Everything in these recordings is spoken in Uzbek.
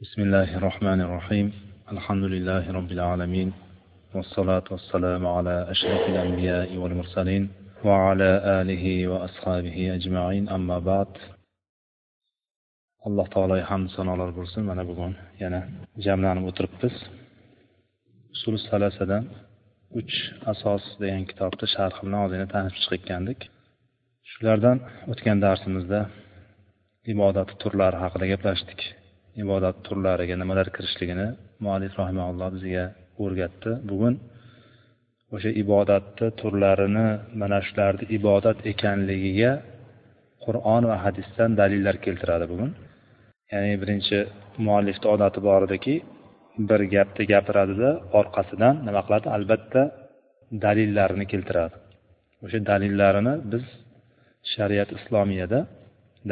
بسم الله الرحمن الرحيم الحمد لله رب العالمين والصلاة والسلام على أشرف الأنبياء والمرسلين وعلى آله وأصحابه أجمعين أما بعد alloh taologa hamd sanolar bo'lsin mana bugun yana jamlanib o'tiribmiz usul salasadan uch asos degan kitobni sharhi bilan ozgina tanishib chiqib shulardan o'tgan darsimizda ibodat turlari haqida gaplashdik Ibodat turlariga nimalar kirishligini muallif rahimaulloh bizga o'rgatdi. Bugun o'sha ibodatni turlarini mana shularni ibodat ekanligiga qur'on va hadisdan dalillar keltiradi bugun. Ya'ni birinchi muallifni odati bor ediki bir gapni gapiradida orqasidan nima qiladi? Albatta dalillarini keltiradi. O'sha dalillarini biz shariat islomiyada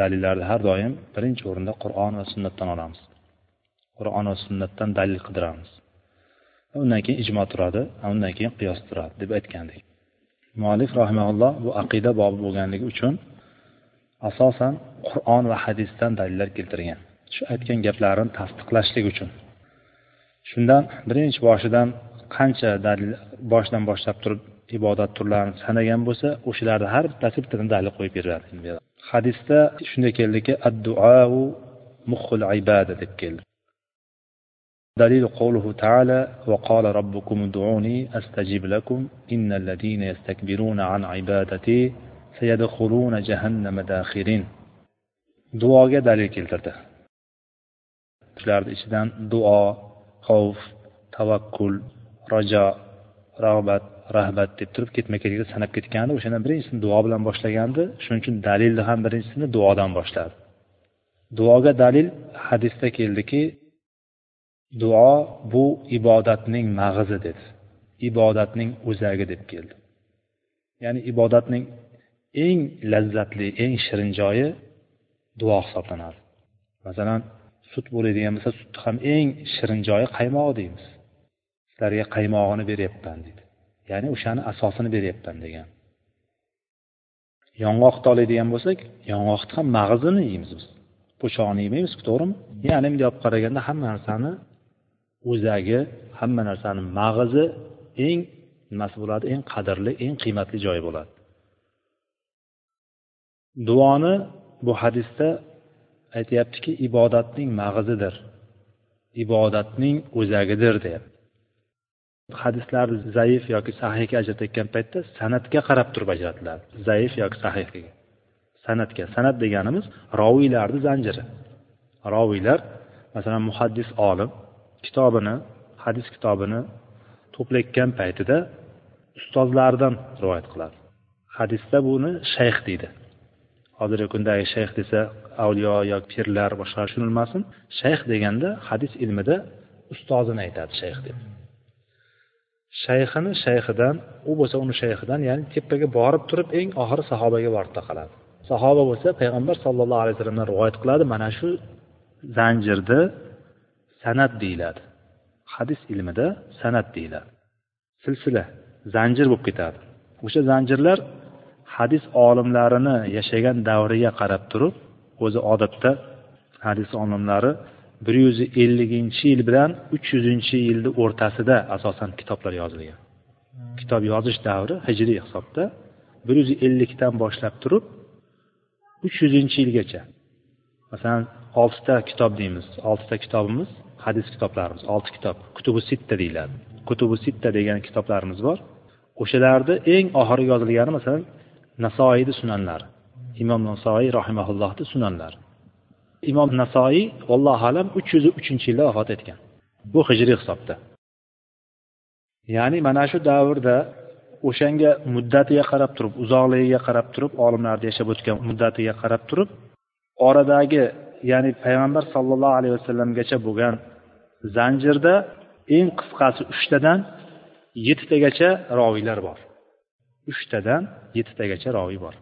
dalillarni har doim birinchi o'rinda qur'on va sunnatdan olamiz. Qur'on va sunnatdan dalil qidiramiz. Undan keyin ijmo turadi undan keyin qiyos turadi deb aytgandik. Muallif rahimaulloh bu aqida bobi bo'lganligi uchun asosan qur'on va hadisdan dalillar keltirgan. Shu aytgan gaplarini tasdiqlashlik uchun. Shundan birinchi boshidan qancha dalil boshidan boshlab turib ibodat turlarini sanagan bo'lsa o'shalarni har bittasi bittadan dalil qo'yib beradi. Hadisda shunday keldiki adduau muhul ibada deb keldi دليل قوله تعالى وقال ربكم ادعوني استجب لكم ان الذين يستكبرون عن عبادتي سيدخلون جهنم داخرين duoga dalil keltirdi shularni ichidan duo xavf tavakkul rajo rag'bat rahbat deb turib ketma ketga sanab ketgandi. O'shandan birinchisini duo bilan boshlagandi. Shuning uchun dalilni ham birinchisini duodan boshladi. Duoga dalil hadisda keldiki duo bu ibodatning mag'izi dedi. Ibodatning o'zagi deb keldi. Ya'ni ibodatning eng lazzatli eng shirin joyi duo hisoblanadi. Masalan sut bo'ladigan bo'lsa sutni ham eng shirin joyi qaymoq deymiz. Sizlarga qaymog'ini beryapman deydi ya'ni o'shani asosini beryapman degan. Yong'oqni oladigan bo'lsak yong'oqni ham mag'zini yeymiz biz. Po'shog'ini yemaymiz to'g'rimi? Ya'ni bunday olib qaraganda hamma narsani o'zagi hamma narsani mag'izi eng nimasi bo'ladi? Eng qadrli eng qiymatli joyi bo'ladi. Duoni bu hadisda aytyaptiki ibodatning mag'izidir ibodatning o'zagidir deyapti. Hadislarni zaif yoki sahihga ajratayotgan paytda san'atga qarab turib ajratiladi zaif yoki sahihga san'atga. San'at deganimiz roviylarni zanjiri. Roviylar masalan muhaddis olim kitobini hadis kitobini to'playotgan paytida ustozlaridan rivoyat qiladi. Hadisda buni shayx deydi. Hozirgi kundagi shayx desa avliyo yoki pirlar boshqa tushunilmasin shayx deganda hadis ilmida ustozini aytadi shayx deb. Shayxini shayxidan u bo'lsa uni shayxidan ya'ni tepaga borib turib eng oxiri sahobaga borib taqaladi. Sahoba bo'lsa payg'ambar sallallohu alayhi vasallamdan rivoyat qiladi mana shu zanjirni san'at deyiladi. Hadis ilmida san'at deyiladi. Silsila zanjir bo'lib ketadi. O'sha zanjirlar hadis olimlarini yashagan davriga qarab turib o'zi odatda hadis olimlari bir yuz elliginchi yil bilan uch yuzinchi yilni o'rtasida asosan kitoblar yozilgan. Kitob yozish davri hijriy hisobda bir yuz ellikdan boshlab turib uch yuzinchi yilgacha. Masalan oltita kitob deymiz oltita kitobimiz hadis kitoblarimiz olti kitob kutubi sitta deyiladi. Kutubi sitta degan kitoblarimiz bor. O'shalarni eng oxirgi yozilgani masalan nasoiyni sunanlari imom nasoiy rahimaullohni sunanlari. Imom nasoiy allohu alam uch yuz uchinchi yilda vafot etgan. Bu hijriy hisobda. Ya'ni mana shu davrda o'shanga muddatiga qarab turib uzoqligiga qarab turib olimlarni yashab o'tgan muddatiga qarab turib oradagi ya'ni payg'ambar sollallohu alayhi vasallamgacha bo'lgan zanjirda eng qisqasi uchtadan yettitagacha roviylar bor. Uchtadan yettitagacha roviy bor.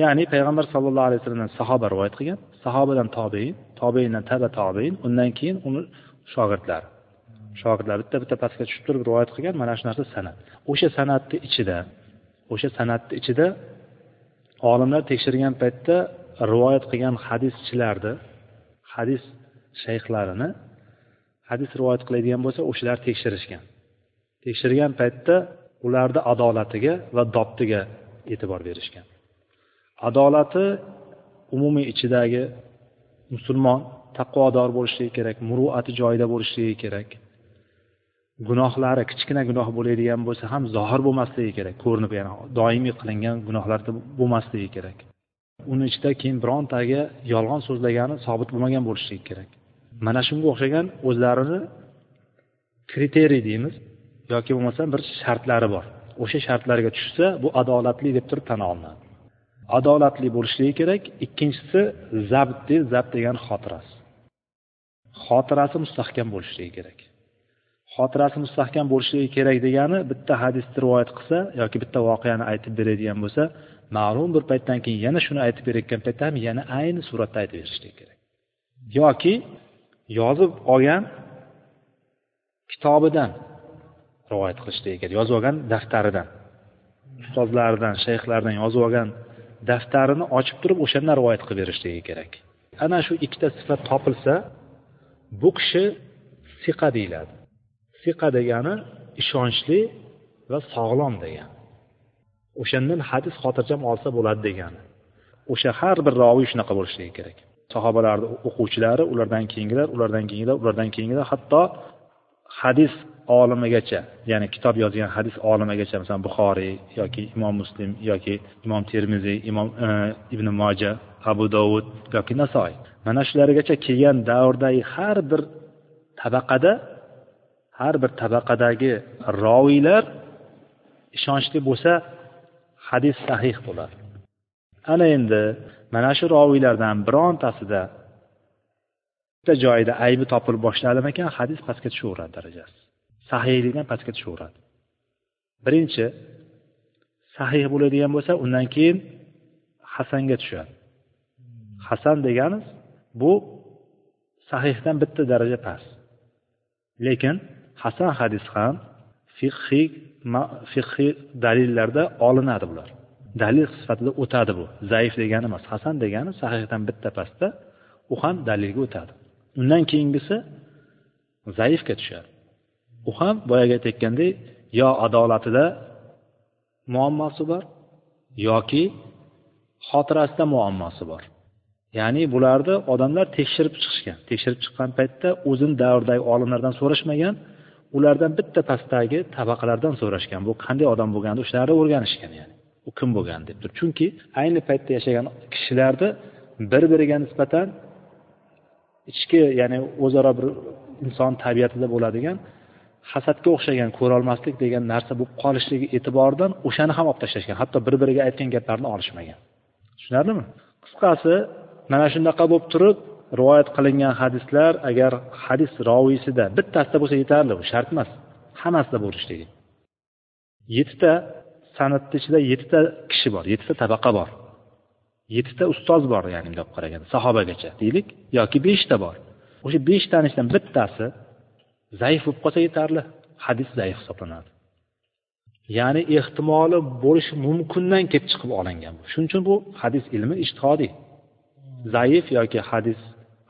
Ya'ni payg'ambar sallallohu alayhi vasallamdan sahoba rivoyat qilgan. Sahobadan tobein tobeindan taba tobein undan keyin uni shogirdlari shogirdlar bitta bitta pastga tushib turib rivoyat qilgan mana shu narsa san'at. O'sha san'atni ichida o'sha san'atni ichida olimlar tekshirgan paytda rivoyat qilgan hadischilarni hadis shayxlarini hadis rivoyat qiladigan bo'lsa o'shalar tekshirishgan. Tekshirgan paytda ularni adolatiga va dobtiga e'tibor berishgan. Adolati umumiy ichidagi musulmon taqvodor bo'lishligi kerak muruati joyida bo'lishligi kerak. Gunohlari kichkina gunoh bo'ladigan bo'lsa ham zohir bo'lmasligi kerak ko'rinib ya'ni doimiy qilingan gunohlarda bo'lmasligi kerak. Uni ichida keyin birontaga yolg'on so'zlagani sobit bo'lmagan bo'lishligi kerak. Mana shunga o'xshagan o'zlarini kriteriy deymiz yoki bo'lmasam bir shartlari bor. O'sha shartlarga tushsa bu adolatli deb turib tan olinadi. Adolatli bo'lishligi kerak. Ikkinchisi zabt zabt degani xotirasi xotirasi mustahkam bo'lishligi kerak. Xotirasi mustahkam bo'lishligi kerak degani bitta hadisni rivoyat qilsa yoki bitta voqeani aytib beradigan bo'lsa ma'lum bir paytdan keyin yana shuni aytib berayotgan paytda ham yana ayni suratda aytib berishligi kerak. Yoki yozib olgan kitobidan rivoyat qilishligi kerak. Yozib olgan daftaridan ustozlaridan shayxlaridan yozib olgan daftarini ochib turib o'shandan rivoyat qilib berishligi kerak. Ana shu ikkita sifat topilsa bu kishi siqa deyiladi. Siqa degani ishonchli va sog'lom degani o'shandan hadis xotirjam olsa bo'ladi degani. O'sha har bir roviy shunaqa bo'lishligi kerak. Sahobalarni o'quvchilari ulardan keyingilar ulardan keyingilar ulardan keyingilar hatto hadis olimigacha ya'ni kitob yozgan hadis olimigacha masalan buxoriy yoki imom muslim yoki imom termiziy imom e, ibn moja abu dovud yoki nasoy mana shulargacha kelgan davrdagi har bir tabaqada har bir tabaqadagi roviylar ishonchli bo'lsa hadis sahih bo'ladi. Ana endi mana shu roviylardan birontasida bitta joyida aybi topilib boshlanimikan hadis pastga tushaveradi darajasi. Sahiylikdan pastga tushaveradi. Birinchi sahih bo'ladigan bo'lsa undan keyin hasanga tushadi. Hasan degani bu sahihdan bitta daraja past. Lekin hasan hadis ham fiqhiy fiqhiy dalillarda olinadi bular. Dalil sifatida o'tadi bu. Zaif degani emas. Hasan degani sahihdan bitta pastda u ham dalilga o'tadi. Undan keyingisi zaifga tushadi. U ham boyagi aytayotgandek yo adolatida muammosi bor yoki xotirasida muammosi bor. Ya'ni bularni odamlar tekshirib chiqishgan. Tekshirib chiqqan paytda o'zini davridagi olimlardan so'rashmagan ulardan bitta pastdagi tabaqalardan so'rashgan. Bu qanday odam bo'lganini o'shalarni o'rganishgan ya'ni u kim bo'lgan deb. Turib chunki ayni paytda yashagan kishilarni bir biriga nisbatan ichki ya'ni o'zaro bir inson tabiatida bo'ladigan hasadga o'xshagan ko'rolmaslik degan narsa bo'lib qolishligi e'tiboridan o'shani ham olib tashlashgan hatto bir biriga aytgan gaplarini olishmagan. Tushunarlimi? Qisqasi mana shunaqa bo'lib turib rivoyat qilingan hadislar agar hadis roviysida bittasida bo'lsa yetarli bu shart emas hammasida bo'lishligi. Yettita san'atni ichida yettita kishi bor yettita tabaqa bor yettita ustoz bor ya'ni bundoq qaraganda sahobagacha deylik yoki beshta bor. O'sha beshtani ichidan bittasi zaif bo'lib qolsa yetarli hadis zaif hisoblanadi. Ya'ni ehtimoli bo'lishi mumkindan kelib chiqib olingan shuning uchun bu hadis ilmi ishtihodiy. Zaif yoki hadis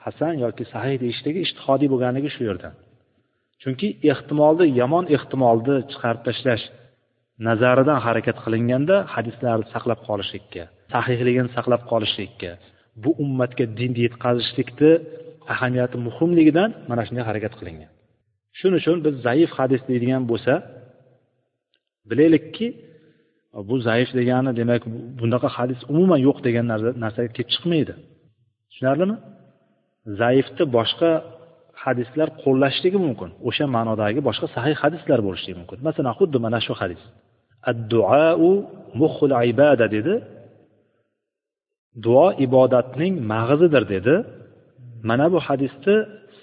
hasan yoki sahih deyishligi ishtihodiy bo'lganligi shu yerdan chunki ehtimolni yomon ehtimolni chiqarib tashlash nazaridan harakat qilinganda hadislarni saqlab qolishlikka sahihligini saqlab qolishlikka bu ummatga dinni yetkazishlikni ahamiyati muhimligidan mana shunday harakat qilingan. Shuning uchun biz zaif hadis deydigan bo'lsa bilaylikki bu zaif degani demak bunaqa hadis umuman yo'q degan narsaga kelib chiqmaydi. Tushunarlimi? Zaifni boshqa hadislar qo'llashligi mumkin. O'sha ma'nodagi boshqa sahih hadislar bo'lishligi mumkin. Masalan xuddi mana shu hadis. Adduau muhul ibada dedi. Duo ibodatning mag'zidir dedi. Mana bu hadisni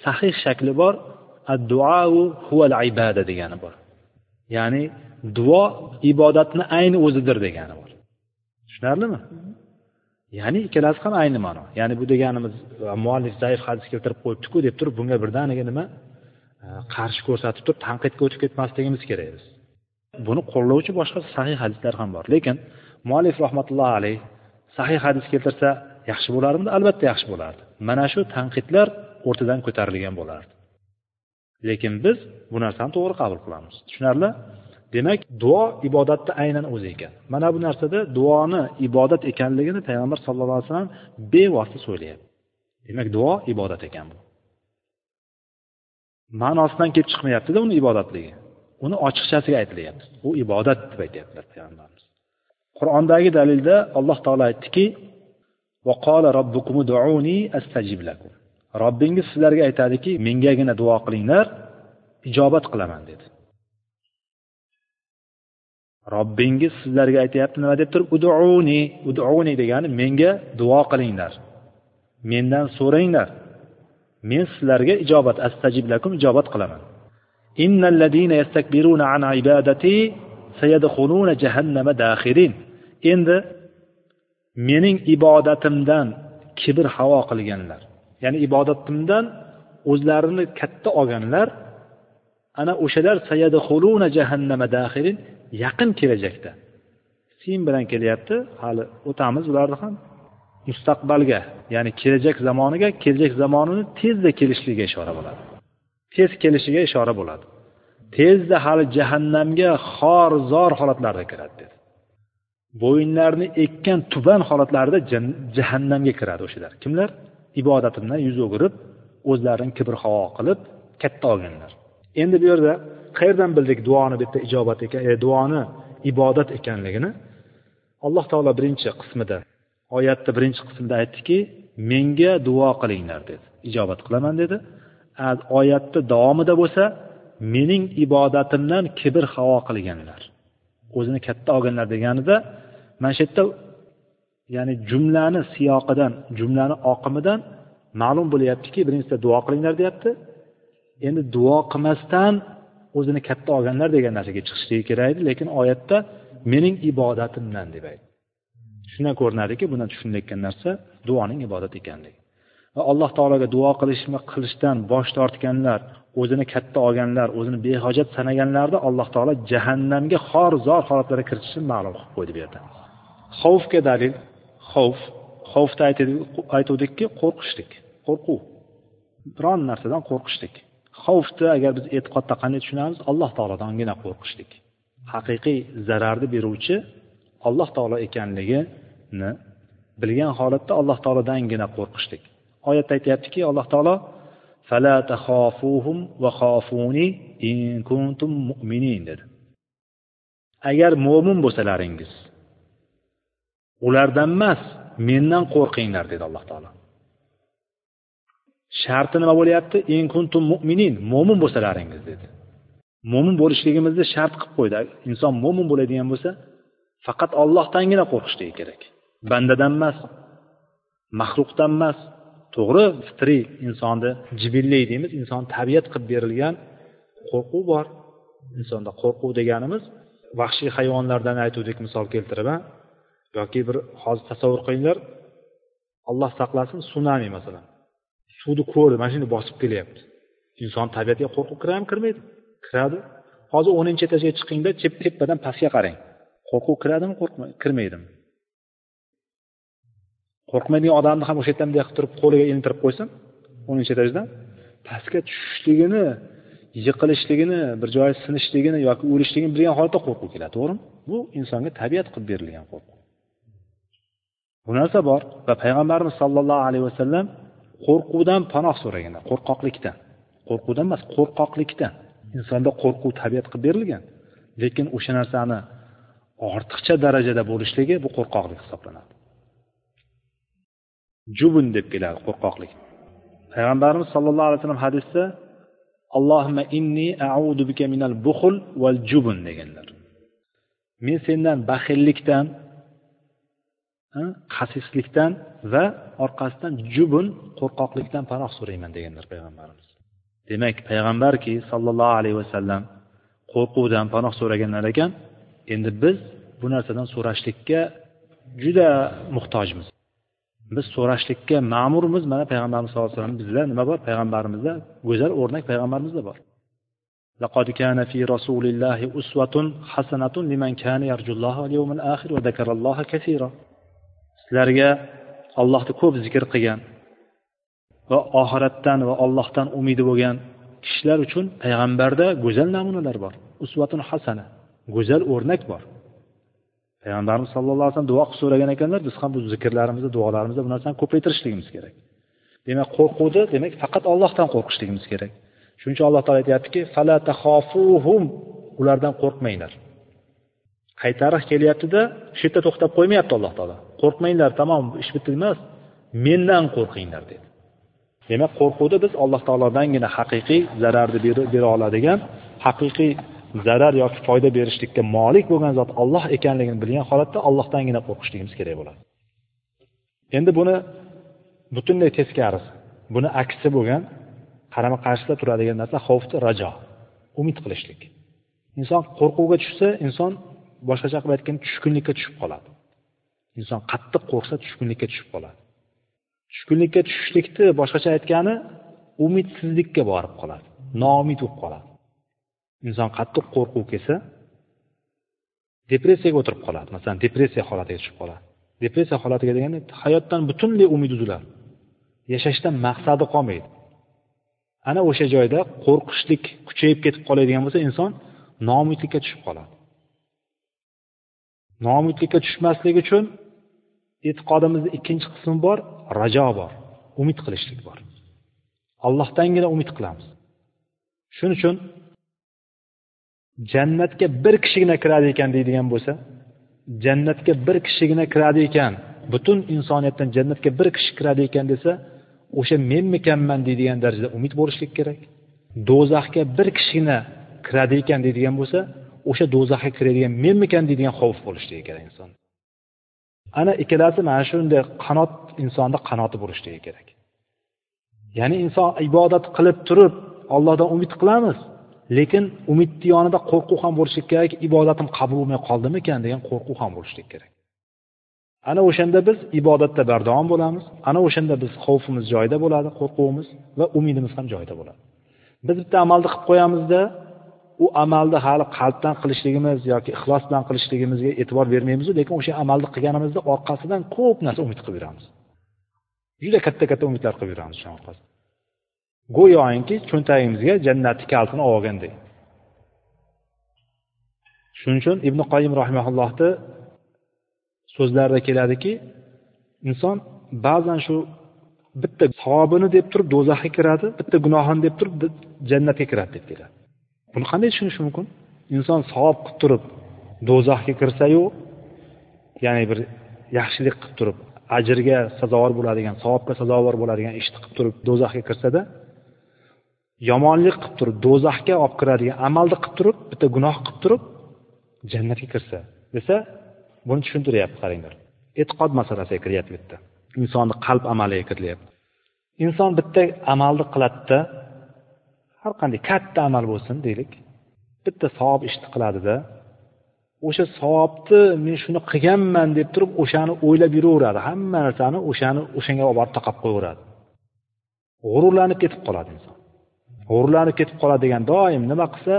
sahih shakli bor. Adduau huval ibada degani bor. Ya'ni duo ibodatni ayni o'zidir degani bor. Tushunarlimi? Ya'ni ikkalasi ham ayni ma'no. Ya'ni bu deganimiz e, muallif zaif hadis keltirib qo'yibdiku deb turib bunga birdaniga nima? E, qarshi ko'rsatib turib tanqidga o'tib ketmasligimiz kerak biz. Buni qo'llovchi boshqa sahih hadislar ham bor. Lekin muallif rahmatullohi alayh sahih hadis keltirsa yaxshi bo'larmidi? Albatta yaxshi bo'lardi. Mana shu tanqidlar o'rtadan ko'tarilgan bo'lardi. Lekin biz bu narsani to'g'ri qabul qilamiz. Tushunarli? Demak duo ibodatni aynan o'zi ekan. Mana bu narsada duoni ibodat ekanligini payg'ambar sallallohu alayhi vasallam bevosita so'ylayapti demak duo ibodat ekan bu. Ma'nosidan kelib chiqmayaptida uni ibodatligi. Uni ochiqchasiga aytilyapti. U ibodat deb aytyaptilar payg'ambarimiz. Qur'ondagi dalilda alloh taolo aytdiki robbingiz sizlarga aytadiki mengagina duo qilinglar ijobat qilaman dedi. Robbingiz sizlarga aytyapti nima deb turib? Uduuni uduuni degani menga duo qilinglar. Mendan so'ranglar. Men sizlarga ijobat astajib lakum ijobat qilaman. An ibadati sayadkhuluna jahannama dakhirin. Endi mening ibodatimdan kibr havo qilganlar. Ya'ni ibodatimdan o'zlarini katta olganlar ana o'shalar sayadxuluna jahannama daxirin yaqin kelajakda. Sin bilan kelyapti hali o'tamiz ularni ham mustaqbalga ya'ni kelajak zamoniga kelajak zamonini tezda kelishligiga ishora bo'ladi. Tez kelishiga ishora bo'ladi. Tezda hali jahannamga xor zor holatlarda kiradi dedi. Bo'yinlarini ekkan tuban holatlarida jahannamga kiradi o'shalar. Kimlar? Ibodatimdan yuz o'girib o'zlarini kibr havo qilib katta olganlar. Endi bu yerda qayerdan bildik duoni bu yerda ijobat ekan e, duoni ibodat ekanligini? Alloh taolo birinchi qismida oyatni birinchi qismida aytdiki menga duo qilinglar dedi. Ijobat qilaman dedi. Oyatni davomida bo'lsa mening ibodatimdan kibr havo qilganlar. O'zini katta olganlar deganida mana shu yerda ya'ni jumlani siyoqidan jumlani oqimidan ma'lum bo'lyaptiki birinchisida duo qilinglar deyapti. Endi duo qilmasdan o'zini katta olganlar degan narsaga chiqishligi kerak edi lekin oyatda mening ibodatimdan deb aytdi. Shundan ko'rinadiki bundan tushunilayotgan narsa duoning ibodat ekanligi. Va alloh taologa duo qilishni qilishdan bosh tortganlar o'zini katta olganlar o'zini behojat sanaganlarni alloh taolo jahannamga xor zor holatlarga kiritishini ma'lum qilib qo'ydi bu yerda. Xavfga dalil xavf xavfda aytuvdikki qo'rqishlik qo'rquv. Biron narsadan qo'rqishlik. Xavfni agar biz e'tiqodda qanday tushunamiz alloh taolodangina qo'rqishlik. Haqiqiy zararni beruvchi alloh taolo ekanligini bilgan holatda alloh taolodangina qo'rqishlik. Oyatda aytyaptiki alloh taolo dedi. Agar mo'min bo'lsalaringiz ulardan emas mendan qo'rqinglar dedi alloh taolo. Sharti nima bo'lyapti? In kuntum mu'minin mo'min bo'lsalaringiz dedi. Mo'min bo'lishligimizni shart qilib qo'ydi. Inson mo'min bo'ladigan bo'lsa faqat ollohdangina qo'rqishligi kerak. Bandadan emas maxluqdan emas. To'g'ri fitriy insonni jibillay deymiz. Inson tabiat qilib berilgan qo'rquv bor. Insonda qo'rquv deganimiz vahshiy hayvonlardan aytuvdik misol keltirib yoki bir hozir tasavvur qilinglar. Alloh saqlasin sunami masalan. Suvni ko'rdi mana shunday bosib kelyapti. Inson tabiatiga qo'rquv kiradimi kirmaydi. Kiradi. Hozir o'ninchi etajga chiqingda tepadan pastga qarang. Qo'rquv kiradimi kirmaydimi? Qo'rqmaydigan odamni ham o'sha yerdan bunday qilib turib qo'liga ilintirib qo'ysin o'ninchi etajdan pastga tushishligini yiqilishligini bir joyi sinishligini yoki o'lishligini bilgan holatda qo'rquv keladi to'g'rimi? Bu insonga tabiat qilib berilgan qo'rquv. Bu narsa bor va payg'ambarimiz sollallohu alayhi vasallam qo'rquvdan panoh so'raganlar qo'rqoqlikdan qo'rquvdan emas qo'rqoqlikdan insonda qo'rquv tabiat qilib berilgan lekin o'sha narsani ortiqcha darajada bo'lishligi bu qo'rqoqlik hisoblanadi. Jubun deb keladi qo'rqoqlik. Payg'ambarimiz sollallohu alayhi vasallam hadisda allohimma inni audu bika minal buxul val jubun deganlar. Men sendan baxillikdan xasislikdan va orqasidan jubun qo'rqoqlikdan panoh so'rayman deganlar payg'ambarimiz demak payg'ambarki sollallohu alayhi vasallam qo'rquvdan panoh so'raganlar ekan endi biz bu narsadan so'rashlikka juda muhtojmiz biz so'rashlikka ma'murmiz mana payg'ambarimiz sallallohu alayhi vasallam bizda nima bor payg'ambarimizda go'zal o'rnak payg'ambarimizda bor لقد كان في رسول الله أسوة حسنة لمن كان يرجو الله واليوم الآخر وذكر الله كثيرا sizlarga allohni ko'p zikr qilgan va oxiratdan va ollohdan umidi bo'lgan kishilar uchun payg'ambarda go'zal namunalar bor. Usvatun hasana go'zal o'rnak bor. Payg'ambarimiz sallallohu alayhi vasallam duo qilib so'ragan ekanlar biz ham bu zikrlarimizda duolarimizda bu narsani ko'paytirishligimiz kerak. Demak qo'rquvni demak faqat ollohdan qo'rqishligimiz kerak. Shuning uchun alloh taolo aytyaptiki ulardan qo'rqmanglar. Qaytariq kelyaptida shu yerda to'xtab qo'ymayapti alloh taolo. Qo'rqmanglar tamom ish bitdi emas mendan qo'rqinglar dedi. Demak qo'rquvni biz alloh taolodangina haqiqiy zararni bera oladigan haqiqiy zarar yoki foyda berishlikka molik bo'lgan zot olloh ekanligini bilgan holatda ollohdangina qo'rqishligimiz kerak bo'ladi. Endi buni butunlay teskarisi buni aksi bo'lgan qarama qarshisida turadigan narsa xavfni rajo umid qilishlik. Inson qo'rquvga tushsa inson boshqacha qilib aytganda tushkunlikka tushib qoladi. Inson qattiq qo'rqsa tushkunlikka tushib qoladi. Tushkunlikka tushishlikni boshqacha aytgani umidsizlikka borib qoladi noumid bo'lib qoladi. Inson qattiq qo'rquv kelsa depressiyaga o'tirib qoladi. Masalan depressiya holatiga tushib qoladi. Depressiya holatiga degani hayotdan butunlay umid uziladi. Yashashdan maqsadi qolmaydi. Ana o'sha joyda qo'rqishlik kuchayib ketib qoladigan bo'lsa inson noumidlikka tushib qoladi. Noumidlikka tushmaslik uchun e'tiqodimizni ikkinchi qismi bor rajo bor umid qilishlik bor. Allohdangina umid qilamiz. Shuning uchun jannatga bir kishigina kiradi ekan deydigan bo'lsa jannatga bir kishigina kiradi ekan butun insoniyatdan jannatga bir kishi kiradi ekan desa o'sha menmikanman deydigan darajada umid bo'lishlik kerak. Do'zaxga bir kishigina kiradi ekan deydigan bo'lsa o'sha do'zaxga kiradigan menmikan deydigan xavf bo'lishligi kerak inson. Ana ikkalasi mana shunday qanot insonni qanoti bo'lishligi kerak. Ya'ni inson ibodat qilib turib ollohdan umid qilamiz lekin umidni yonida qo'rquv ham bo'lishi kerak ibodatim qabul bo'lmay qoldimikan degan qo'rquv ham bo'lishi kerak. Ana o'shanda biz ibodatda bardavom bo'lamiz ana o'shanda biz xavfimiz joyida bo'ladi qo'rquvimiz va umidimiz ham joyida bo'ladi. Biz bitta amalni qilib qo'yamizda u amalni hali qalbdan qilishligimiz yoki ixlos bilan qilishligimizga e'tibor bermaymiz lekin o'sha amalni qilganimizda orqasidan ko'p narsa umid qilib yuramiz. Juda katta katta umidlar qilib yuramiz o'shani orqasidan. Go'yoki cho'ntagimizga jannatni kalitini olib olgandek. Shuning uchun ibn qoyim rahimaullohni so'zlarida keladiki inson ba'zan shu bitta savobini deb turib do'zaxga kiradi bitta gunohini deb turib jannatga kiradi deb keladi. Buni qanday tushunish mumkin? Inson savob qilib turib do'zaxga kirsayu ya'ni bir yaxshilik qilib turib ajrga sazovor bo'ladigan savobga sazovor bo'ladigan ishni qilib turib do'zaxga kirsada yomonlik qilib turib do'zaxga olib kiradigan amalni qilib turib bitta gunoh qilib turib jannatga kirsa desa buni tushuntiryapti qaranglar. E'tiqod masalasiga kiryapti bu yerda insonni qalb amaliga kirilyapti. Inson bitta amalni qiladida har qanday katta amal bo'lsin deylik. Bitta savob ishni qiladida. O'sha savobni men shuni qilganman deb turib o'shani o'ylab yuraveradi. Hamma narsani o'shani o'shanga olib borib taqab qo'yaveradi. G'ururlanib ketib qoladi inson. G'ururlanib ketib qoladi degan doim nima qilsa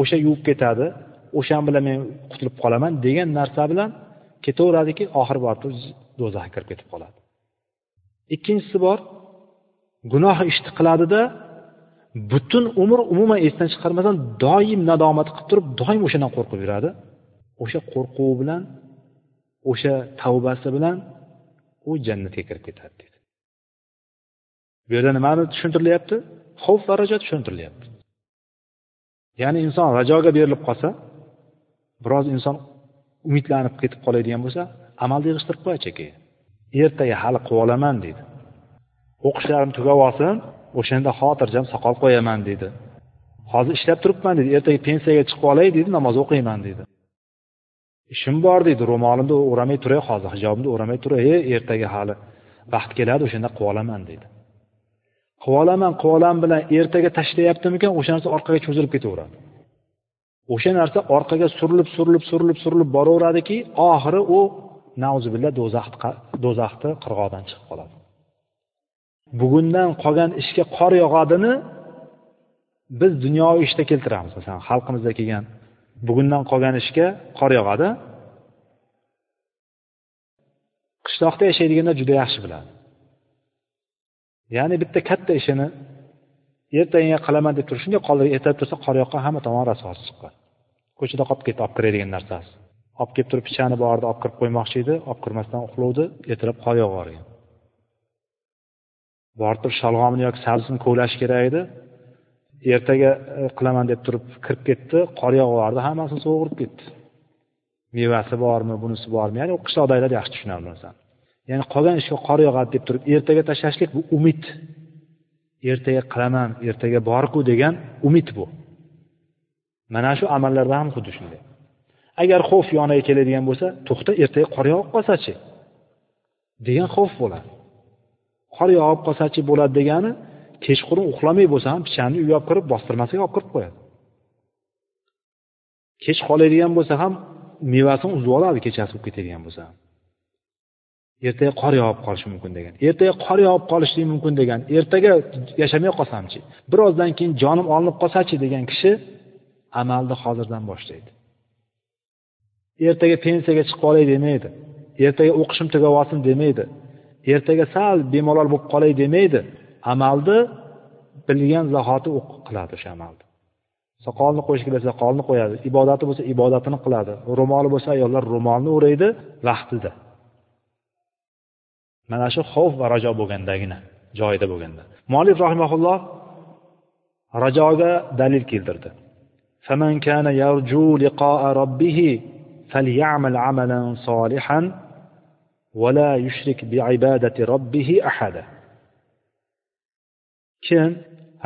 o'sha yuvib ketadi. O'shan bilan men qutulib qolaman degan narsa bilan ketaveradiki oxiri borib do'zaxga kirib ketib qoladi. Ikkinchisi bor gunoh ishni qiladida butun umr umuman esdan chiqarmasdan doim nadomat qilib turib doim o'shandan qo'rqib yuradi. O'sha qo'rquvi bilan o'sha tavbasi bilan u jannatga kirib ketadi dedi. Bu yerda nimani tushuntirilyapti? Xavf va rajo tushuntirilyapti. Ya'ni inson rajoga berilib qolsa biroz inson umidlanib ketib qoladigan bo'lsa amalni yig'ishtirib qo'yachi keyin ertaga hali qilib olaman deydi o'qishlarim tugab olsin o'shanda xotirjam soqol qo'yaman dedi. Hozir ishlab turibman dedi. Ertaga pensiyaga chiqib olay dedi namoz o'qiyman dedi. Ishim bor deydi ro'molimni o'ramay turay hozir hijobimni o'ramay turay. E ertaga hali vaqt keladi o'shanda qilib olaman deydi qilib olaman qilib olaman bilan ertaga tashlayaptimikan o'sha narsa orqaga cho'zilib ketaveradi. O'sha narsa orqaga surilib surilib surilib surilib boraveradiki oxiri u nauzubillah do'zaxni qirg'og'idan chiqib qoladi. Bugundan qolgan ishga qor yog'adini biz dunyoviy ishda keltiramiz. Masalan xalqimizda kelgan bugundan qolgan ishga qor yog'adi. Qishloqda yashaydiganlar juda yaxshi biladi. Ya'ni bitta katta ishini ertaga qilaman deb turib shunday qoldirib ertalab tursa qor yoqqan hamma tomon rasosi chiqqan. Ko'chada qolib ketdi olib kiradigan narsasi. Olib kelib turib pichani bordi olib kirib qo'ymoqchi edi olib kirmasdan uxlovdi ertalab qor yog'ib borib turib sholg'omini yoki sabzini kovlash kerak edi. Ertaga e, qilaman deb turib kirib ketdi. Qor yog'ibyubordi hammasini sovurib ketdi. Mevasi bormi bunisi bormi? Ya'ni u qishloqdagilar yaxshi tushunadi bu narsani ya'ni qolgan ishga qor yog'adi deb turib ertaga tashlashlik bu umid. Ertaga qilaman ertaga borku degan umid bu. Mana shu amallarda ham xuddi shunday. Agar xo'f yoniga keladigan bo'lsa to'xta ertaga qor yog'ib qolsachi? Degan xo'f bo'ladi. Qor yog'ib qolsachi bo'ladi degani kechqurun uxlamay bo'lsa ham pichanni uyga olib kirib bostirmasiga olib kirib qo'yadi. Kech qoladigan bo'lsa ham mevasini uzib oladi kechasi bo'lib ketadigan bo'lsa ertaga qor yog'ib qolishi mumkin degan. Ertaga qor yog'ib qolishligi mumkin degan. Ertaga yashamay qolsamchi birozdan keyin jonim olinib qolsachi degan kishi amalni hozirdan boshlaydi. Ertaga pensiyaga chiqib olay demaydi. Ertaga o'qishim tugab olsin demaydi. ertaga sal bemalol bo'lib qolay demaydi amalni bilgan zahoti qiladi o'sha amalni soqolni qo'yishga bersa soqolni qo'yadi ibodati bo'lsa ibodatini qiladi ro'moli bo'lsa ayollar ro'molni o'raydi vaqtida mana shu xavf va rajo bo'lgandagina joyida bo'lganda molif rahimaulloh rajoga dalil keltirdi فمن كان يرجو لقاء ربه فليعمل عملا صالحا ولا يشرك بعبادة ربه أحدا kim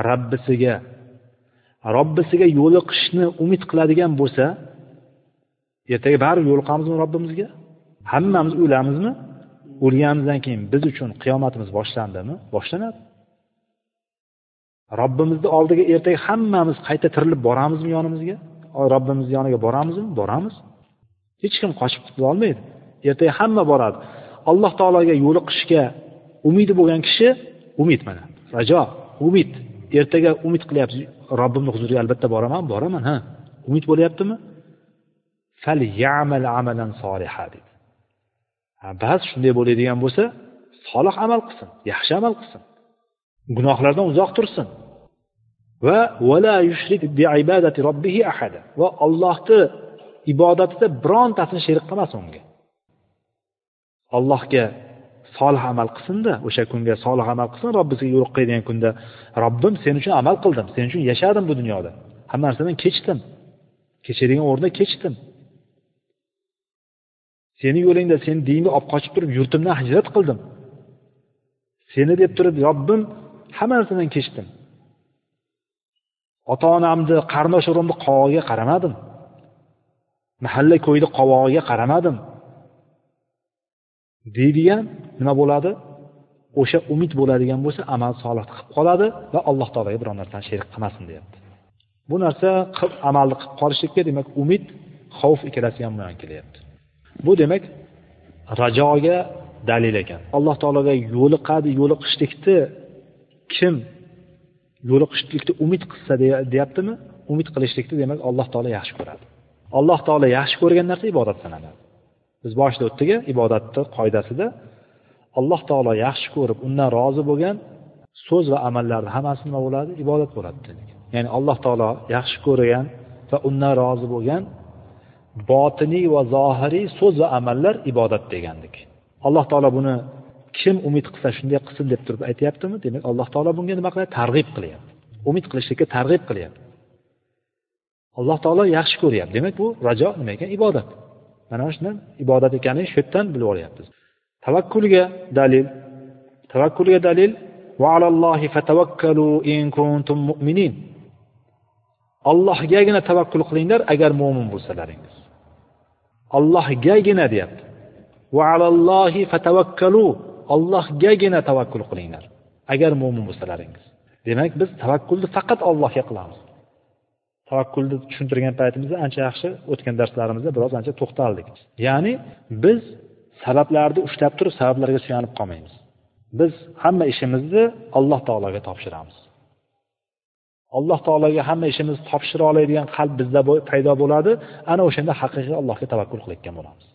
rabbisiga robbisiga yo'liqishni umid qiladigan bo'lsa ertaga baribir yo'liqamizmi robbimizga hammamiz o'lamizmi o'lganimizdan keyin biz uchun qiyomatimiz boshlandimi boshlanadi robbimizni oldiga ertaga hammamiz qayta tirilib boramizmi yonimizga robbimizni yoniga boramizmi boramiz hech kim qochib qutulolmaydi Ertaga hamma boradi. Alloh taologa yo'liqishga umidi bo'lgan kishi umid mana rajo umid. Ertaga umid qilyapsiz robbimni huzuriga albatta boraman boraman ha. Umid bo'lyaptimi? Ba'zi shunday bo'ladigan bo'lsa solih amal qilsin yaxshi amal qilsin. Gunohlardan uzoq tursin. Va vala yushrik bi ibadati robbihi ahada. Va allohni ibodatida birontasini sherik qilmasin unga. Allohga solih amal qilsinda o'sha kunga solih amal qilsin robbisiga yo'liq qo'yadigan kunda robbim sen uchun amal qildim sen uchun yashadim bu dunyoda. Hamma narsadan kechdim. Kechadigan o'rnida kechdim. Seni yo'lingda seni diningni olib qochib turib yurtimdan hijrat qildim. Seni deb turib robbim hamma narsadan kechdim. Ota onamni qarindosh urug'imni qovog'iga qaramadim. Mahalla ko'yni qovog'iga qaramadim. Deydigan nima bo'ladi? O'sha umid bo'ladigan bo'lsa amal solih qilib qoladi va alloh taologa biror narsani sherik qilmasin deyapti. Bu narsa amalni qilib qolishlikka demak umid xavf ikkalasi ham bilan kelyapti. Bu demak rajoga dalil ekan. Alloh taologa yo'liqadi yo'liqishlikni kim yo'liqishlikni umid qilsa deyaptimi? Umid qilishlikni demak alloh taolo yaxshi ko'radi. Alloh taolo yaxshi ko'rgan narsa ibodat sanaladi. Biz boshida o'tdik ibodatni qoidasida alloh taolo yaxshi ko'rib undan rozi bo'lgan so'z va amallarni hammasi nima bo'ladi? Ibodat bo'ladi dedik. Ya'ni alloh taolo yaxshi ko'rgan va undan rozi bo'lgan botiniy va zohiriy so'z va amallar ibodat degandik. Alloh taolo buni kim umid qilsa shunday qilsin deb turib aytyaptimi? Demak alloh taolo bunga nima qilyapti targ'ib qilyapti. Umid qilishlikka targ'ib qilyapti. Alloh taolo yaxshi ko'ryapti. Demak bu rajo nima ekan? Ibodat. Mana shuni ibodat ekanini shu yerdan bilib olyapmiz. Tavakkulga dalil. Tavakkulga dalil va alallohi fatavakkalu in kuntum mu'minin. Allohgagina tavakkul qilinglar agar mo'min bo'lsalaringiz. Allohgagina deyapti. Va alallohi fatavakkalu allohgagina tavakkul qilinglar agar mo'min bo'lsalaringiz. Demak biz tavakkulni faqat allohga qilamiz. Tavakkulni tushuntirgan paytimizda ancha yaxshi o'tgan darslarimizda biroz ancha to'xtaldik. Ya'ni biz sabablarni ushlab turib sabablarga suyanib qolmaymiz. Biz hamma ishimizni alloh taologa topshiramiz. Alloh taologa hamma ishimizni topshira oladigan qalb bizda paydo bo'ladi ana o'shanda haqiqiy allohga tavakkul qilayotgan bo'lamiz.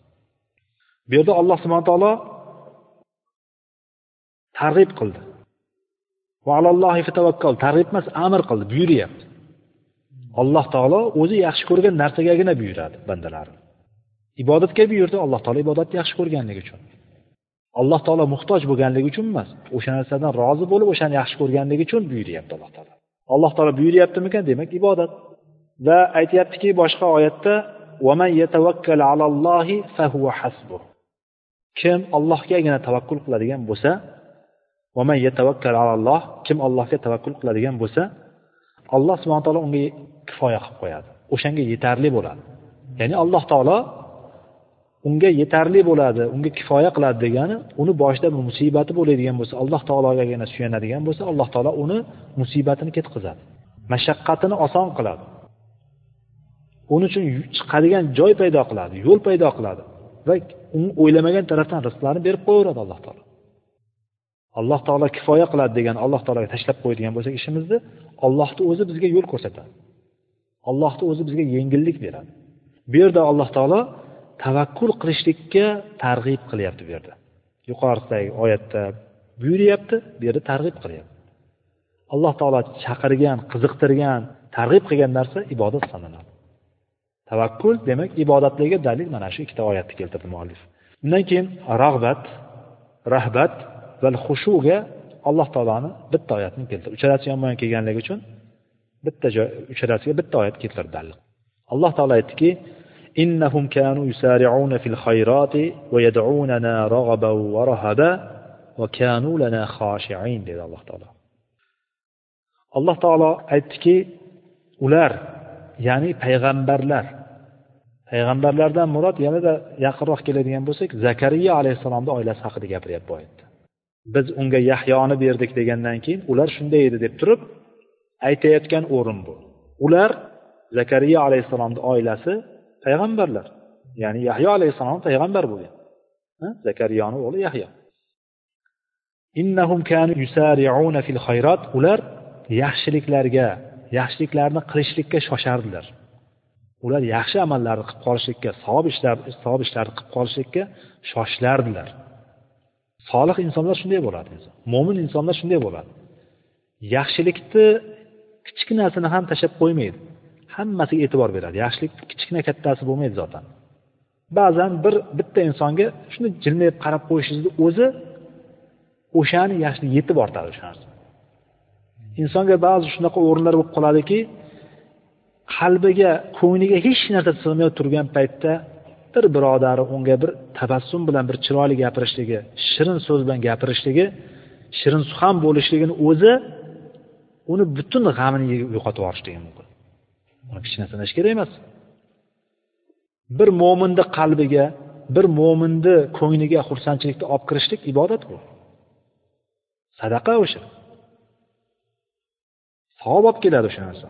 Bu yerda alloh subhana taolo targ'ib qildi. Targ'ib emas amr qildi buyuryapti. Alloh taolo o'zi yaxshi ko'rgan narsagagina buyuradi bandalarini ibodatga buyurdi alloh taolo ibodatni yaxshi ko'rganligi uchun. Alloh taolo muhtoj bo'lganligi uchun emas o'sha narsadan rozi bo'lib o'shani yaxshi ko'rganligi uchun buyuryapti alloh taolo. Alloh taolo buyuryaptimikan demak ibodat. Va aytyaptiki boshqa oyatda kim ollohgagina tavakkul qiladigan bo'lsa kim allohga tavakkul qiladigan bo'lsa alloh subhana taolo unga kifoya qilib qo'yadi. O'shanga yetarli bo'ladi. Ya'ni alloh taolo unga yetarli bo'ladi unga kifoya qiladi degani uni boshida bir musibati bo'ladigan bo'lsa alloh taologagina suyanadigan bo'lsa alloh taolo uni musibatini ketqizadi. Mashaqqatini oson qiladi. Uni uchun chiqadigan joy paydo qiladi yo'l paydo qiladi va u o'ylamagan tarafdan rizqlarni berib qo'yaveradi alloh taolo. Alloh taolo kifoya qiladi degan alloh taologa tashlab qo'yadigan bo'lsak ishimizni ollohni o'zi bizga yo'l ko'rsatadi. Allohni o'zi bizga yengillik beradi. Bu yerda alloh taolo tavakkul qilishlikka targ'ib qilyapti bu yerda. Yuqoridagi oyatda buyuryapti bu yerda targ'ib qilyapti. Alloh taolo chaqirgan qiziqtirgan targ'ib qilgan narsa ibodat sanaladi. Tavakkul demak ibodatlarga dalil mana shu ikkita oyatni keltirdi muallif. Undan keyin rag'bat rahbat va xushuga alloh taoloni bitta oyatni keltirdi. Uchalasi yonma yon kelganligi uchun bitta joy uchalasiga bitta oyat keltirdi dalil alloh taolo aytdiki إنهم كانوا يسارعون في الخيرات ويدعوننا رغبا ورهبا وكانوا لنا خاشعين dedi alloh taolo alloh taolo aytdiki ular ya'ni payg'ambarlar payg'ambarlardan murod yanada yaqinroq keladigan bo'lsak zakariya alayhissalomni oilasi haqida gapiryapti bu oyatda biz unga yahyoni berdik degandan keyin ular shunday edi deb turib aytayotgan o'rin bu. Ular zakariya alayhissalomni oilasi payg'ambarlar. Ya'ni yahyo alayhissalom payg'ambar bo'lgan. Zakariyoni o'g'li yahyo. Innahum kanu yusari'una fil khayrat. Ular yaxshiliklarga yaxshiliklarni qilishlikka shoshardilar. Ular yaxshi amallarni qilib qolishlikka savob ishlar savob ishlarni qilib qolishlikka shoshilardilar. Solih insonlar shunday bo'ladi mo'min insonlar shunday bo'ladi. Yaxshilikni kichkinasini ham tashlab qo'ymaydi. Hammasiga e'tibor beradi. Yaxshilik kichkina kattasi bo'lmaydi zotan. Ba'zan bir bitta insonga shunday jilmayib qarab qo'yishingizni o'zi o'shani yaxshilik yetib ortadi o'sha narsa. Insonga ba'zi shunaqa o'rinlar bo'lib qoladiki qalbiga ko'ngliga hech narsa sig'may turgan paytda bir birodari unga bir tabassum bilan bir chiroyli gapirishligi shirin so'z bilan gapirishligi shirin suxan bo'lishligini o'zi uni butun g'amini yo'qotib degan mumkin. Uni kichkina sanash kerak emas. Bir mo'minni qalbiga bir mo'minni ko'ngliga xursandchilikni olib kirishlik ibodat bu. Sadaqa o'sha savob olib keladi o'sha narsa.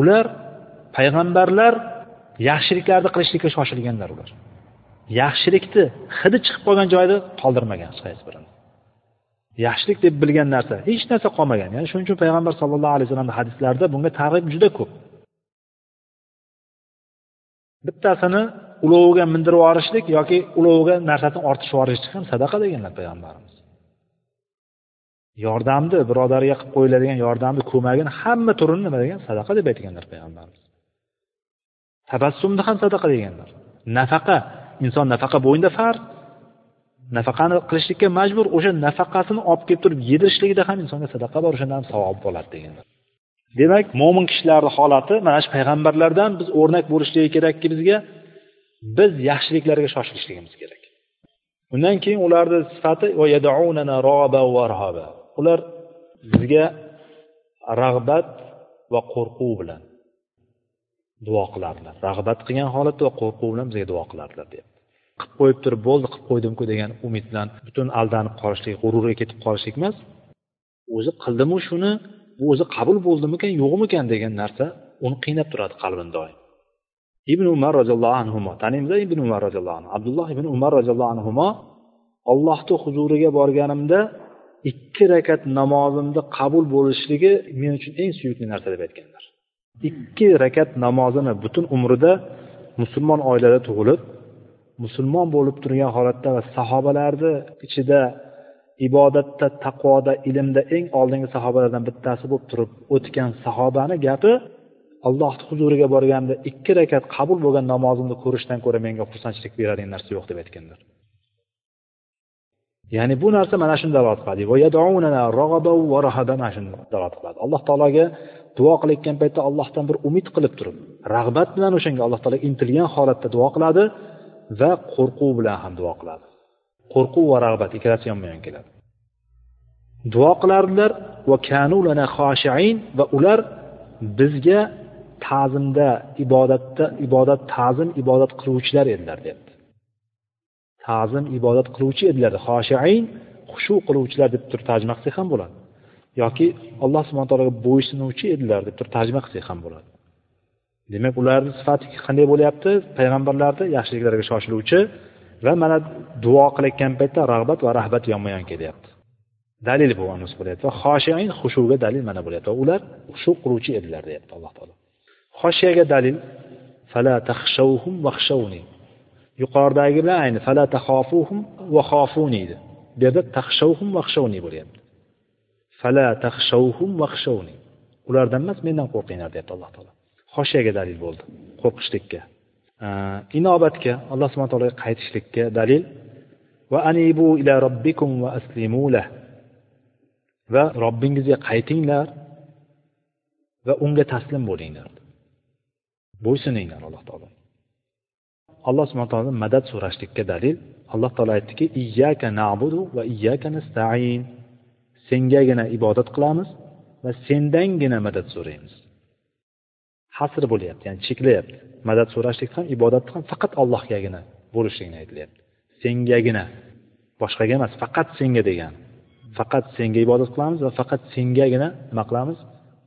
Ular payg'ambarlar yaxshiliklarni qilishlikka shoshilganlar ular. Yaxshilikni hidi chiqib qolgan joyda qoldirmagan hech qaysi birini? Yaxshilik deb bilgan narsa. Hech narsa qolmagan. Ya'ni shuning uchun payg'ambar sallallohu alayhi vasallamni hadislarida bunga targ'ib juda ko'p. Bittasini uloviga mindirib yuborishlik yoki uloviga narsasini ortishib yuborishlik ham sadaqa deganlar payg'ambarimiz. Yordamni birodarga qilib qo'yiladigan yordamni ko'magini hamma turini nima degan? Sadaqa deb aytganlar payg'ambarimiz. Tabassumni ham sadaqa deganlar. Nafaqa. Inson nafaqa bo'yinda farz nafaqani qilishlikka majbur o'sha nafaqasini olib kelib turib yedirishligida ham insonga sadaqa bor o'shandan ham savob bo'ladi deganlar demak mo'min kishilarni holati mana shu payg'ambarlardan biz o'rnak bo'lishligi kerakki bizga biz yaxshiliklarga shoshilishligimiz kerak. Undan keyin ularni sifati ular bizga rag'bat va qo'rquv bilan duo qilardilar rag'bat qilgan holatda va qo'rquv bilan bizga duo qilardilar deyapti. Qilib qo'yib turib bo'ldi qilib qo'ydimku degan umid bilan butun aldanib qolishlik g'ururga ketib qolishlik emas. O'zi qildimu shuni? Bu o'zi qabul bo'ldimikan yo'qmikan degan narsa uni qiynab turadi qalbini doim. Ibn umar roziyallohu anhu taniymiz ibn umar roziyallohu anhu. Abdulloh ibn umar roziyallohu anhu ollohni huzuriga borganimda ikki rakat namozimni qabul bo'lishligi men uchun eng suyukli narsa deb aytganlar. Ikki rakat namozini butun umrida musulmon oilada tug'ilib musulmon bo'lib turgan holatda va sahobalarni ichida ibodatda taqvoda ilmda eng oldingi sahobalardan bittasi bo'lib turib o'tgan sahobani gapi allohni huzuriga borganda ikki rakat qabul bo'lgan namozimni ko'rishdan ko'ra menga xursandchilik beradigan narsa yo'q deb aytganlar. Ya'ni bu narsa mana shuni dalolat qiladi. Mana shuni dalolat qiladi. Alloh taologa duo qilayotgan paytda allohdan bir umid qilib turib rag'bat bilan o'shanga alloh taolo intilgan holatda duo qiladi. Va qo'rquv bilan ham duo qiladi. Qo'rquv va rag'bat ikkalasi yonma yon keladi. Duo qilardilar va kanulana xoshiin va ular bizga ta'zimda ibodatda ibodat ta'zim ibodat qiluvchilar edilar deyapti ta'zim ibodat qiluvchi edilar xoshain xushu qiluvchilar deb turib tarjima qilsak ham bo'ladi. Yoki alloh subhana taologa bo'ysunuvchi edilar deb turib tarjima qilsak ham bo'ladi. Demak ularni sifati qanday bo'lyapti? Payg'ambarlarni yaxshiliklarga shoshiluvchi va mana duo qilayotgan paytda rag'bat va rahbat yonma yon kelyapti. Dalil bu anus bo'lyapti. Va xoshiin xushuga dalil mana bo'lyapti. Va ular xushu qiluvchi edilar deyapti alloh taolo. Xoshiyaga dalil fala taxshavhum vaxshavni yuqoridagi bilan ayni fala taxofuhum va xofuni edi bu yerda taxshavhum vaxshavni bo'lyapti. Fala taxshavhum vaxshavni ulardan emas mendan qo'rqinglar deyapti alloh taolo. Xoshiyaga dalil bo'ldi qo'rqishlikka. Inobatga alloh subhana taologa qaytishlikka dalil. Va anibu ila robbikum va aslimula va robbingizga qaytinglar va unga taslim bo'linglar. Bo'ysuninglar alloh taolo. Alloh subhana taolodan madad so'rashlikka dalil. Alloh taolo aytdiki iyyaka nabudu va iyyaka nastain. Sengagina ibodat qilamiz va sendangina madad so'raymiz. Hasr bo'lyapti ya'ni cheklayapti. Madad so'rashlik ham ibodatni ham faqat allohgagina bo'lishligini aytilyapti. Sengagina boshqaga emas faqat senga degan. Faqat senga ibodat qilamiz va faqat sengagina nima qilamiz?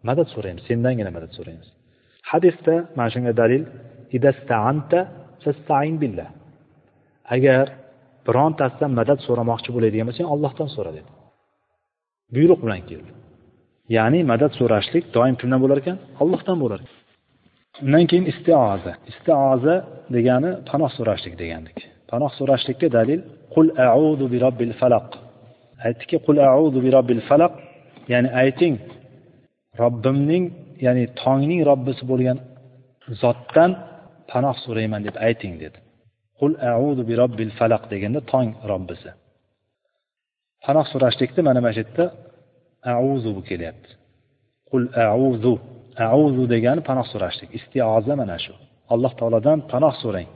Madad so'raymiz sendangina madad so'raymiz. Hadisda mana shunga dalil agar birontasidan madad so'ramoqchi bo'ladigan bo'lsang ollohdan so'ra dedi. Buyruq bilan keldi. Ya'ni madad so'rashlik doim kimdan bo'lar ekan? Ollohdan bo'lar ekan. Undan keyin istioza. Istioza degani panoh so'rashlik degandik. Panoh so'rashlikka dalil qul audu bi robbil falaq aytdiki qul audu bi robbil falaq ya'ni ayting robbimning ya'ni tongning robbisi bo'lgan zotdan panoh so'rayman deb ayting dedi. Qul audu bi robbil falaq deganda tong robbisi. Panoh so'rashlikda mana mana shu yerda auzu kelyapti. Qul auzu auzu degani panoh so'rashlik. Istioza mana shu. Alloh taolodan panoh so'rang.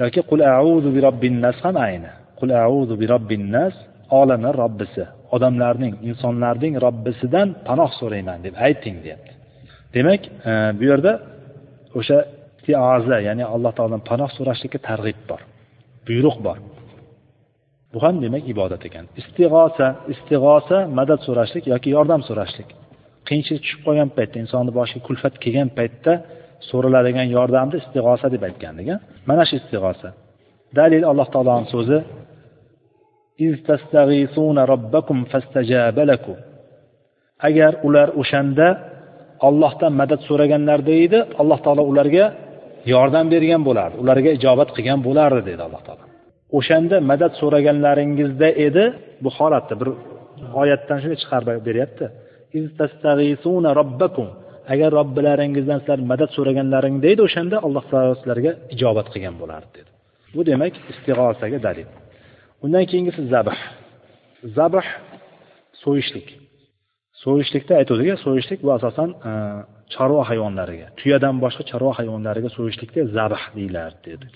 Yoki qul auzu bi robbin nas ham ayni. Qul auzu bi robbin nas olamlar robbisi odamlarning insonlarning robbisidan panoh so'rayman deb ayting deyapti. Demak e, bu yerda o'sha istioza ya'ni alloh taolodan panoh so'rashlikka targ'ib bor. Buyruq bor. Bu ham demak ibodat ekan. Istig'osa istig'osa madad so'rashlik yoki yordam so'rashlik. Qiyinchilik tushib qolgan paytda insonni boshiga kulfat kelgan paytda so'raladigan yordamni istig'osa deb aytgandik mana shu istig'osa. Dalil alloh taoloni so'zi agar ular o'shanda ollohdan madad so'raganlarida edi alloh taolo ularga yordam bergan bo'lardi ularga ijobat qilgan bo'lardi dedi alloh taolo. O'shanda madad so'raganlaringizda edi bu holatda bir oyatdan shunday chiqarib beryapti. Agar robbilaringizdan sizlar madad so'raganlaringda edi o'shanda alloh taolo sizlarga ijobat qilgan bo'lardi dedi. Bu demak istig'osaga dalil. Undan keyingisi zabh. Zabh so'yishlik. So'yishlikda aytuvdik so'yishlik bu asosan e, chorva hayvonlariga tuyadan boshqa chorva hayvonlariga so'yishlikka zabh deyiladi dedik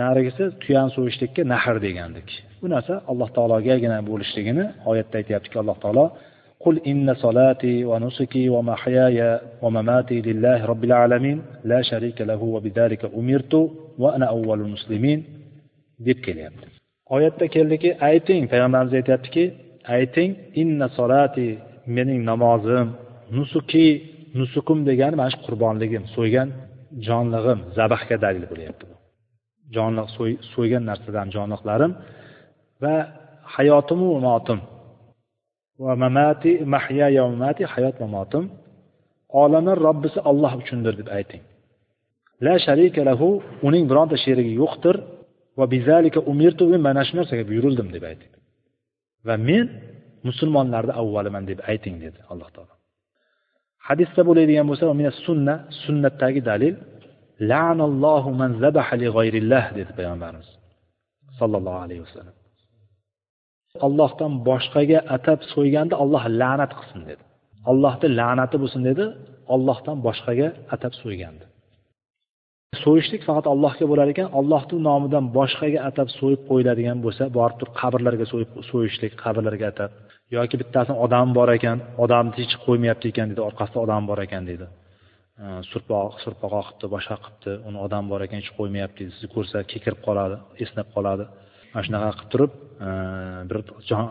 narigisi tuyani so'yishlikka nahr degandik. Bu narsa alloh taologagina bo'lishligini oyatda aytyaptiki alloh taolo قل إن صلاتي ونسكي ومحياي ومماتي لله رب العالمين لا شريك له وبذلك أمرت وأنا أول المسلمين deb kelyapti oyatda keldiki ayting payg'ambarimiz aytyaptiki ayting inna solati mening namozim nusuki nusukum degani mana shu qurbonligim so'ygan jonlig'im zabahga dalil bo'lyapti bu jonliq so'ygan narsadan jonliqlarim va hayotimu motim va mamati mahya mamati hayot mamotim olamlar robbisi olloh uchundir deb ayting. La sharika lahu uning bironta sherigi yo'qdir. Va bizalika umirtu mana shu narsaga buyurildim deb ayting. Va men musulmonlarni avvaliman deb ayting dedi alloh taolo. Hadisda bo'ladigan bo'lsa sunna sunnatdagi dalil la'anallohu man zabaha li g'ayrillah dedi payg'ambarimiz sollallohu alayhi vasallam. Ollohdan boshqaga atab so'yganda olloh la'nat qilsin dedi. Allohni la'nati bo'lsin dedi ollohdan boshqaga atab so'yganda so'yishlik faqat allohga bo'lar ekan allohni nomidan boshqaga atab so'yib qo'yiladigan bo'lsa borib turib qabrlarga so'yib so'yishlik qabrlarga atab. Yoki bittasini odam bor ekan odamni hech qo'ymayapti ekan deydi orqasida odam bor ekan deydi surpoq surpoq qilibdi boshqa qilibdi uni odam bor ekan hech qo'ymayapti deydi sizni ko'rsa kekirib qoladi esnab qoladi. Mana shunaqa qilib turib e, bir jon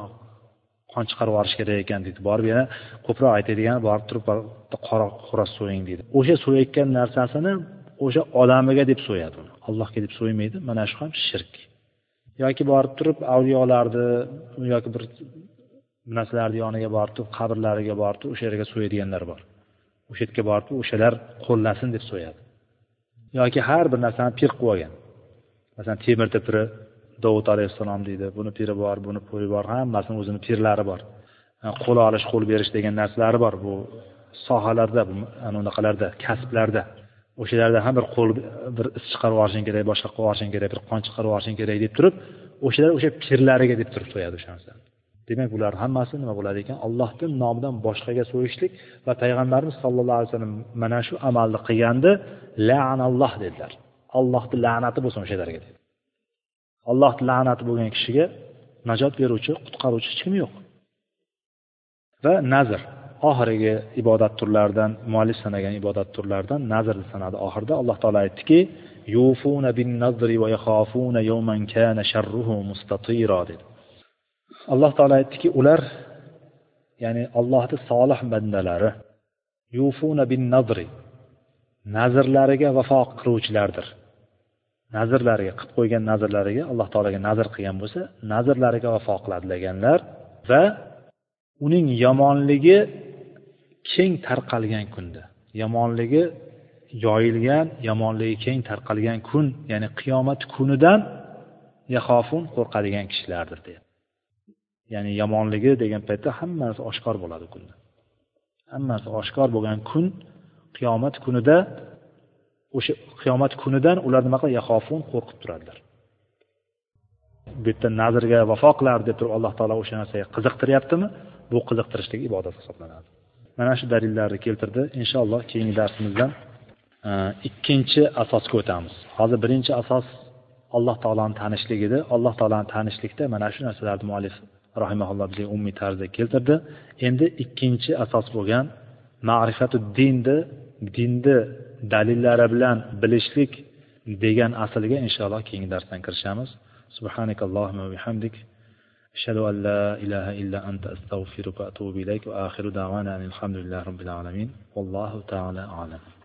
qon chiqarib yuborish kerak ekan deydi. Borib yana ko'proq aytadigan borib turib qora xo'roz so'ying deydi. O'sha so'yayotgan narsasini o'sha odamiga deb so'yadi uni. Allohga deb so'ymaydi. Mana shu ham shirk. Yoki borib turib avliyolarni yoki bir narsalarni yoniga borib turib qabrlariga borib turib o'sha yerga so'yadiganlar bor. O'sha yerga borib o'shalar qo'llasin deb so'yadi. Yoki har bir narsani pir qilib olgan. Masalan temirni piri dovud alayhissalom deydi buni piri bor buni piri bor hammasini o'zini pirlari bor. Qo'l olish qo'l berish degan narsalari bor bu sohalarda anaqalarda kasblarda. O'shalarda ham bir qo'l bir is chiqarib yuborishing kerak boshqa qilib yuborishing kerak bir qon chiqarib yuborishing kerak deb turib o'shalar o'sha pirlariga deb turib so'yadi o'sha narsani demak bular hammasi nima bo'ladi ekan? Allohni nomidan boshqaga so'yishlik va payg'ambarimiz sollallohu alayhi vasallam mana shu amalni qilganda la'analloh dedilar. Allohni la'nati bo'lsin o'shalarga dedi. Alloh la'nati bo'lgan kishiga najot beruvchi qutqaruvchi hech kim yo'q? Va nazr oxirgi ibodat turlaridan muallif sanagan ibodat turlaridan nazrni sanadi. Oxirida alloh taolo aytdiki yufuna bin nazri va yaxafuna yawman kana sharruhu mustatira dedi. Alloh taolo aytdiki ular ya'ni allohni solih bandalari yufuna bin nazri nazrlariga vafo qiluvchilardir. Nazrlariga qilib qo'ygan nazrlariga alloh taologa nazr qilgan bo'lsa nazrlariga vafo qiladi deganlar va uning yomonligi keng tarqalgan kunda yomonligi yoyilgan yomonligi keng tarqalgan kun ya'ni qiyomat kunidan yahofun qo'rqadigan kishilardir deyapti. Ya'ni yomonligi degan paytda hammasi oshkor bo'ladi kunda. Hammasi oshkor bo'lgan kun qiyomat kunida o'sha qiyomat kunidan ular nima qiladi? Yahofun qo'rqib turadilar. Bu yerda nazrga vafo qilardi deb turib alloh taolo o'sha narsaga qiziqtiryaptimi? Bu qiziqtirishlik ibodat hisoblanadi. Mana shu dalillarni keltirdi. Inshaalloh keyingi darsimizdan e, ikkinchi asosga o'tamiz. Hozir birinchi asos alloh taoloni tanishlik edi. Alloh taoloni tanishlikda mana shu narsalarni muallif rahimaulloh bizga umumiy tarzda keltirdi. Endi ikkinchi asos bo'lgan ma'rifatu dinni dinni dalillari bilan bilishlik degan aslga inshaalloh keyingi darsdan kirishamiz subhanakallohumma bihamdik أشهد أن لا إله إلا أنت أستغفرك وأتوب إليك وآخر دعوانا أن الحمد لله رب العالمين والله تعالى أعلم